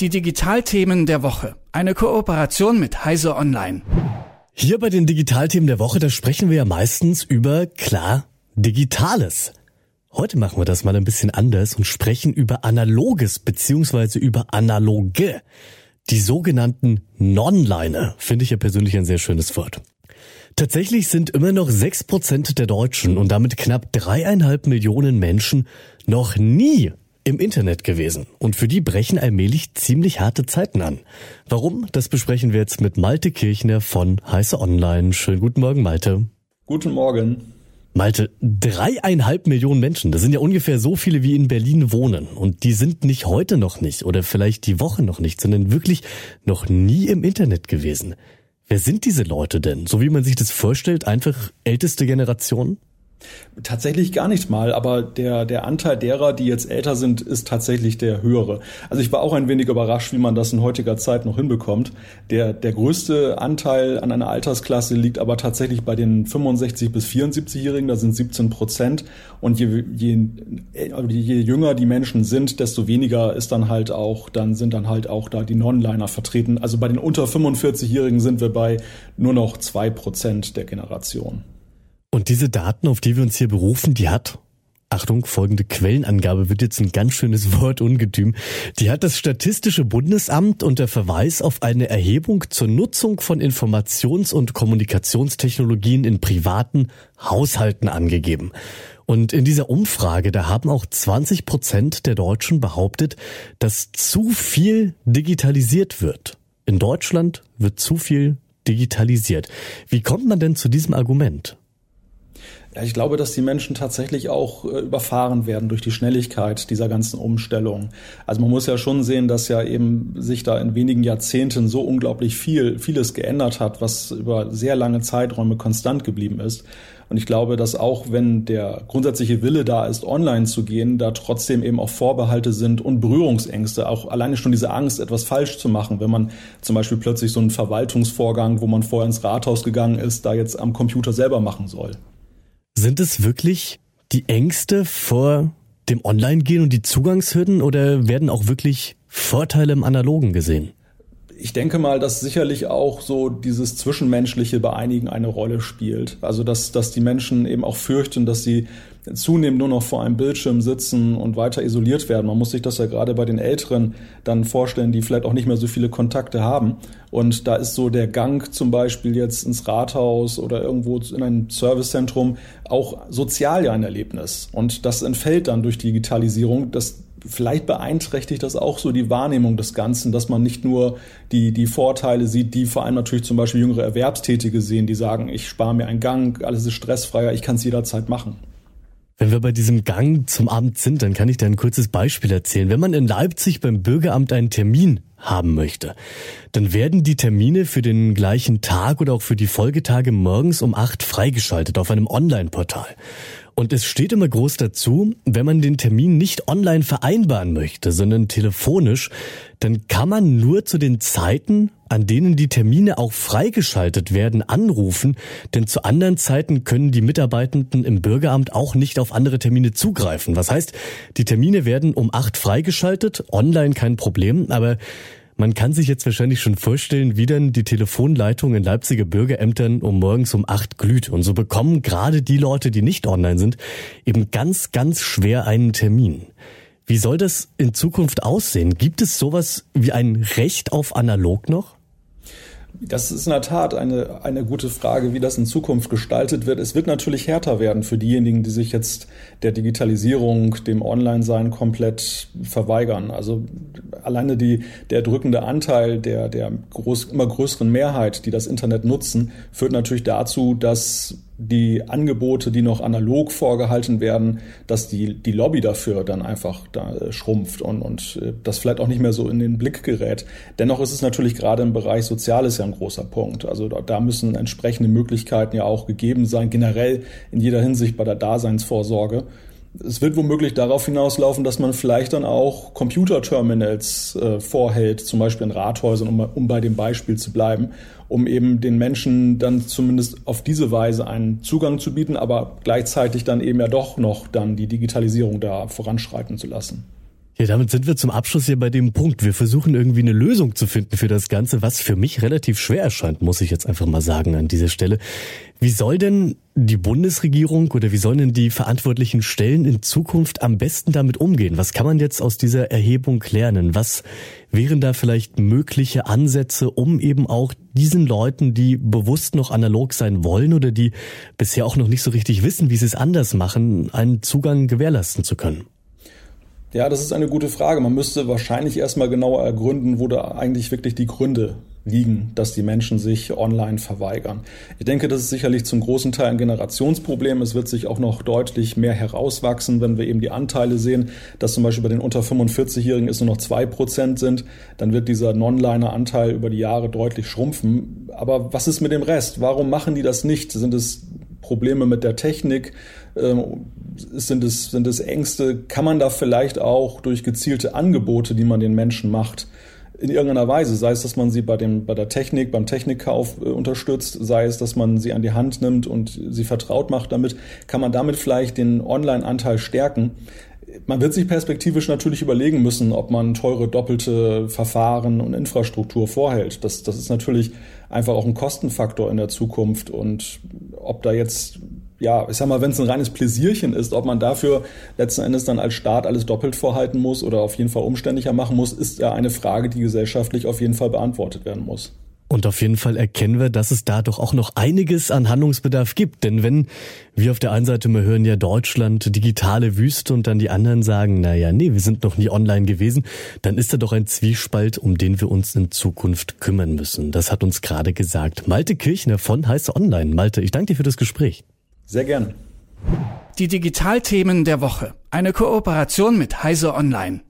Die Digitalthemen der Woche. Eine Kooperation mit Heise Online. Hier bei den Digitalthemen der Woche, da sprechen wir ja meistens über, klar, Digitales. Heute machen wir das mal ein bisschen anders und sprechen über Analoges beziehungsweise über Analoge. Die sogenannten Non-Liner finde ich ja persönlich ein sehr schönes Wort. Tatsächlich sind immer noch sechs Prozent der Deutschen und damit knapp dreieinhalb Millionen Menschen noch nie im Internet gewesen. Und für die brechen allmählich ziemlich harte Zeiten an. Warum? Das besprechen wir jetzt mit Malte Kirchner von Heiße Online. Schönen guten Morgen, Malte. Guten Morgen. Malte, dreieinhalb Millionen Menschen, das sind ja ungefähr so viele wie in Berlin wohnen. Und die sind nicht heute noch nicht oder vielleicht die Woche noch nicht, sondern wirklich noch nie im Internet gewesen. Wer sind diese Leute denn? So wie man sich das vorstellt, einfach älteste Generation? Tatsächlich gar nicht mal, aber der, der Anteil derer, die jetzt älter sind, ist tatsächlich der höhere. Also ich war auch ein wenig überrascht, wie man das in heutiger Zeit noch hinbekommt. Der, der größte Anteil an einer Altersklasse liegt aber tatsächlich bei den 65 bis 74-Jährigen, da sind 17 Prozent. Und je, je, je jünger die Menschen sind, desto weniger ist dann halt auch, dann sind dann halt auch da die Non-Liner vertreten. Also bei den unter 45-Jährigen sind wir bei nur noch zwei Prozent der Generation. Und diese Daten, auf die wir uns hier berufen, die hat Achtung, folgende Quellenangabe wird jetzt ein ganz schönes Wort ungetüm. Die hat das Statistische Bundesamt unter Verweis auf eine Erhebung zur Nutzung von Informations- und Kommunikationstechnologien in privaten Haushalten angegeben. Und in dieser Umfrage, da haben auch 20 Prozent der Deutschen behauptet, dass zu viel digitalisiert wird. In Deutschland wird zu viel digitalisiert. Wie kommt man denn zu diesem Argument? Ja, ich glaube, dass die Menschen tatsächlich auch äh, überfahren werden durch die Schnelligkeit dieser ganzen Umstellung. Also man muss ja schon sehen, dass ja eben sich da in wenigen Jahrzehnten so unglaublich viel, vieles geändert hat, was über sehr lange Zeiträume konstant geblieben ist. Und ich glaube, dass auch wenn der grundsätzliche Wille da ist, online zu gehen, da trotzdem eben auch Vorbehalte sind und Berührungsängste. Auch alleine schon diese Angst, etwas falsch zu machen, wenn man zum Beispiel plötzlich so einen Verwaltungsvorgang, wo man vorher ins Rathaus gegangen ist, da jetzt am Computer selber machen soll. Sind es wirklich die Ängste vor dem Online-Gehen und die Zugangshürden oder werden auch wirklich Vorteile im Analogen gesehen? ich denke mal, dass sicherlich auch so dieses Zwischenmenschliche bei einigen eine Rolle spielt. Also, dass, dass die Menschen eben auch fürchten, dass sie zunehmend nur noch vor einem Bildschirm sitzen und weiter isoliert werden. Man muss sich das ja gerade bei den Älteren dann vorstellen, die vielleicht auch nicht mehr so viele Kontakte haben. Und da ist so der Gang zum Beispiel jetzt ins Rathaus oder irgendwo in ein Servicezentrum auch sozial ja ein Erlebnis. Und das entfällt dann durch Digitalisierung. Das vielleicht beeinträchtigt das auch so die Wahrnehmung des Ganzen, dass man nicht nur die, die Vorteile sieht, die vor allem natürlich zum Beispiel jüngere Erwerbstätige sehen, die sagen, ich spare mir einen Gang, alles ist stressfreier, ich kann es jederzeit machen. Wenn wir bei diesem Gang zum Abend sind, dann kann ich dir ein kurzes Beispiel erzählen. Wenn man in Leipzig beim Bürgeramt einen Termin haben möchte, dann werden die Termine für den gleichen Tag oder auch für die Folgetage morgens um acht freigeschaltet auf einem Online-Portal. Und es steht immer groß dazu, wenn man den Termin nicht online vereinbaren möchte, sondern telefonisch, dann kann man nur zu den Zeiten, an denen die Termine auch freigeschaltet werden, anrufen, denn zu anderen Zeiten können die Mitarbeitenden im Bürgeramt auch nicht auf andere Termine zugreifen. Was heißt, die Termine werden um acht freigeschaltet, online kein Problem, aber man kann sich jetzt wahrscheinlich schon vorstellen, wie dann die Telefonleitung in Leipziger Bürgerämtern um morgens um acht glüht. Und so bekommen gerade die Leute, die nicht online sind, eben ganz, ganz schwer einen Termin. Wie soll das in Zukunft aussehen? Gibt es sowas wie ein Recht auf analog noch? Das ist in der Tat eine, eine gute Frage, wie das in Zukunft gestaltet wird. Es wird natürlich härter werden für diejenigen, die sich jetzt der Digitalisierung, dem Online-Sein komplett verweigern. Also alleine die, der drückende Anteil der, der groß, immer größeren Mehrheit, die das Internet nutzen, führt natürlich dazu, dass die Angebote, die noch analog vorgehalten werden, dass die, die Lobby dafür dann einfach da äh, schrumpft und, und äh, das vielleicht auch nicht mehr so in den Blick gerät. Dennoch ist es natürlich gerade im Bereich Soziales ja ein großer Punkt. Also da, da müssen entsprechende Möglichkeiten ja auch gegeben sein, generell in jeder Hinsicht bei der Daseinsvorsorge es wird womöglich darauf hinauslaufen, dass man vielleicht dann auch Computerterminals äh, vorhält, zum Beispiel in Rathäusern, um, um bei dem Beispiel zu bleiben, um eben den Menschen dann zumindest auf diese Weise einen Zugang zu bieten, aber gleichzeitig dann eben ja doch noch dann die Digitalisierung da voranschreiten zu lassen. Ja, damit sind wir zum Abschluss hier bei dem Punkt. Wir versuchen irgendwie eine Lösung zu finden für das Ganze, was für mich relativ schwer erscheint, muss ich jetzt einfach mal sagen an dieser Stelle. Wie soll denn die Bundesregierung oder wie sollen denn die verantwortlichen Stellen in Zukunft am besten damit umgehen? Was kann man jetzt aus dieser Erhebung lernen? Was wären da vielleicht mögliche Ansätze, um eben auch diesen Leuten, die bewusst noch analog sein wollen oder die bisher auch noch nicht so richtig wissen, wie sie es anders machen, einen Zugang gewährleisten zu können? Ja, das ist eine gute Frage. Man müsste wahrscheinlich erstmal genauer ergründen, wo da eigentlich wirklich die Gründe liegen, dass die Menschen sich online verweigern. Ich denke, das ist sicherlich zum großen Teil ein Generationsproblem. Es wird sich auch noch deutlich mehr herauswachsen, wenn wir eben die Anteile sehen, dass zum Beispiel bei den unter 45-Jährigen es nur noch zwei Prozent sind. Dann wird dieser Non-Liner-Anteil über die Jahre deutlich schrumpfen. Aber was ist mit dem Rest? Warum machen die das nicht? Sind es Probleme mit der Technik? Ähm, sind es, sind es Ängste? Kann man da vielleicht auch durch gezielte Angebote, die man den Menschen macht, in irgendeiner Weise, sei es, dass man sie bei, dem, bei der Technik, beim Technikkauf äh, unterstützt, sei es, dass man sie an die Hand nimmt und sie vertraut macht damit, kann man damit vielleicht den Online-Anteil stärken. Man wird sich perspektivisch natürlich überlegen müssen, ob man teure doppelte Verfahren und Infrastruktur vorhält. Das, das ist natürlich einfach auch ein Kostenfaktor in der Zukunft und ob da jetzt ja, ich sag mal, wenn es ein reines Pläsierchen ist, ob man dafür letzten Endes dann als Staat alles doppelt vorhalten muss oder auf jeden Fall umständlicher machen muss, ist ja eine Frage, die gesellschaftlich auf jeden Fall beantwortet werden muss. Und auf jeden Fall erkennen wir, dass es da doch auch noch einiges an Handlungsbedarf gibt. Denn wenn wir auf der einen Seite mal hören, ja Deutschland, digitale Wüste und dann die anderen sagen, na ja, nee, wir sind noch nie online gewesen, dann ist da doch ein Zwiespalt, um den wir uns in Zukunft kümmern müssen. Das hat uns gerade gesagt Malte Kirchner von Heiße Online. Malte, ich danke dir für das Gespräch. Sehr gern. Die Digitalthemen der Woche. Eine Kooperation mit Heise Online.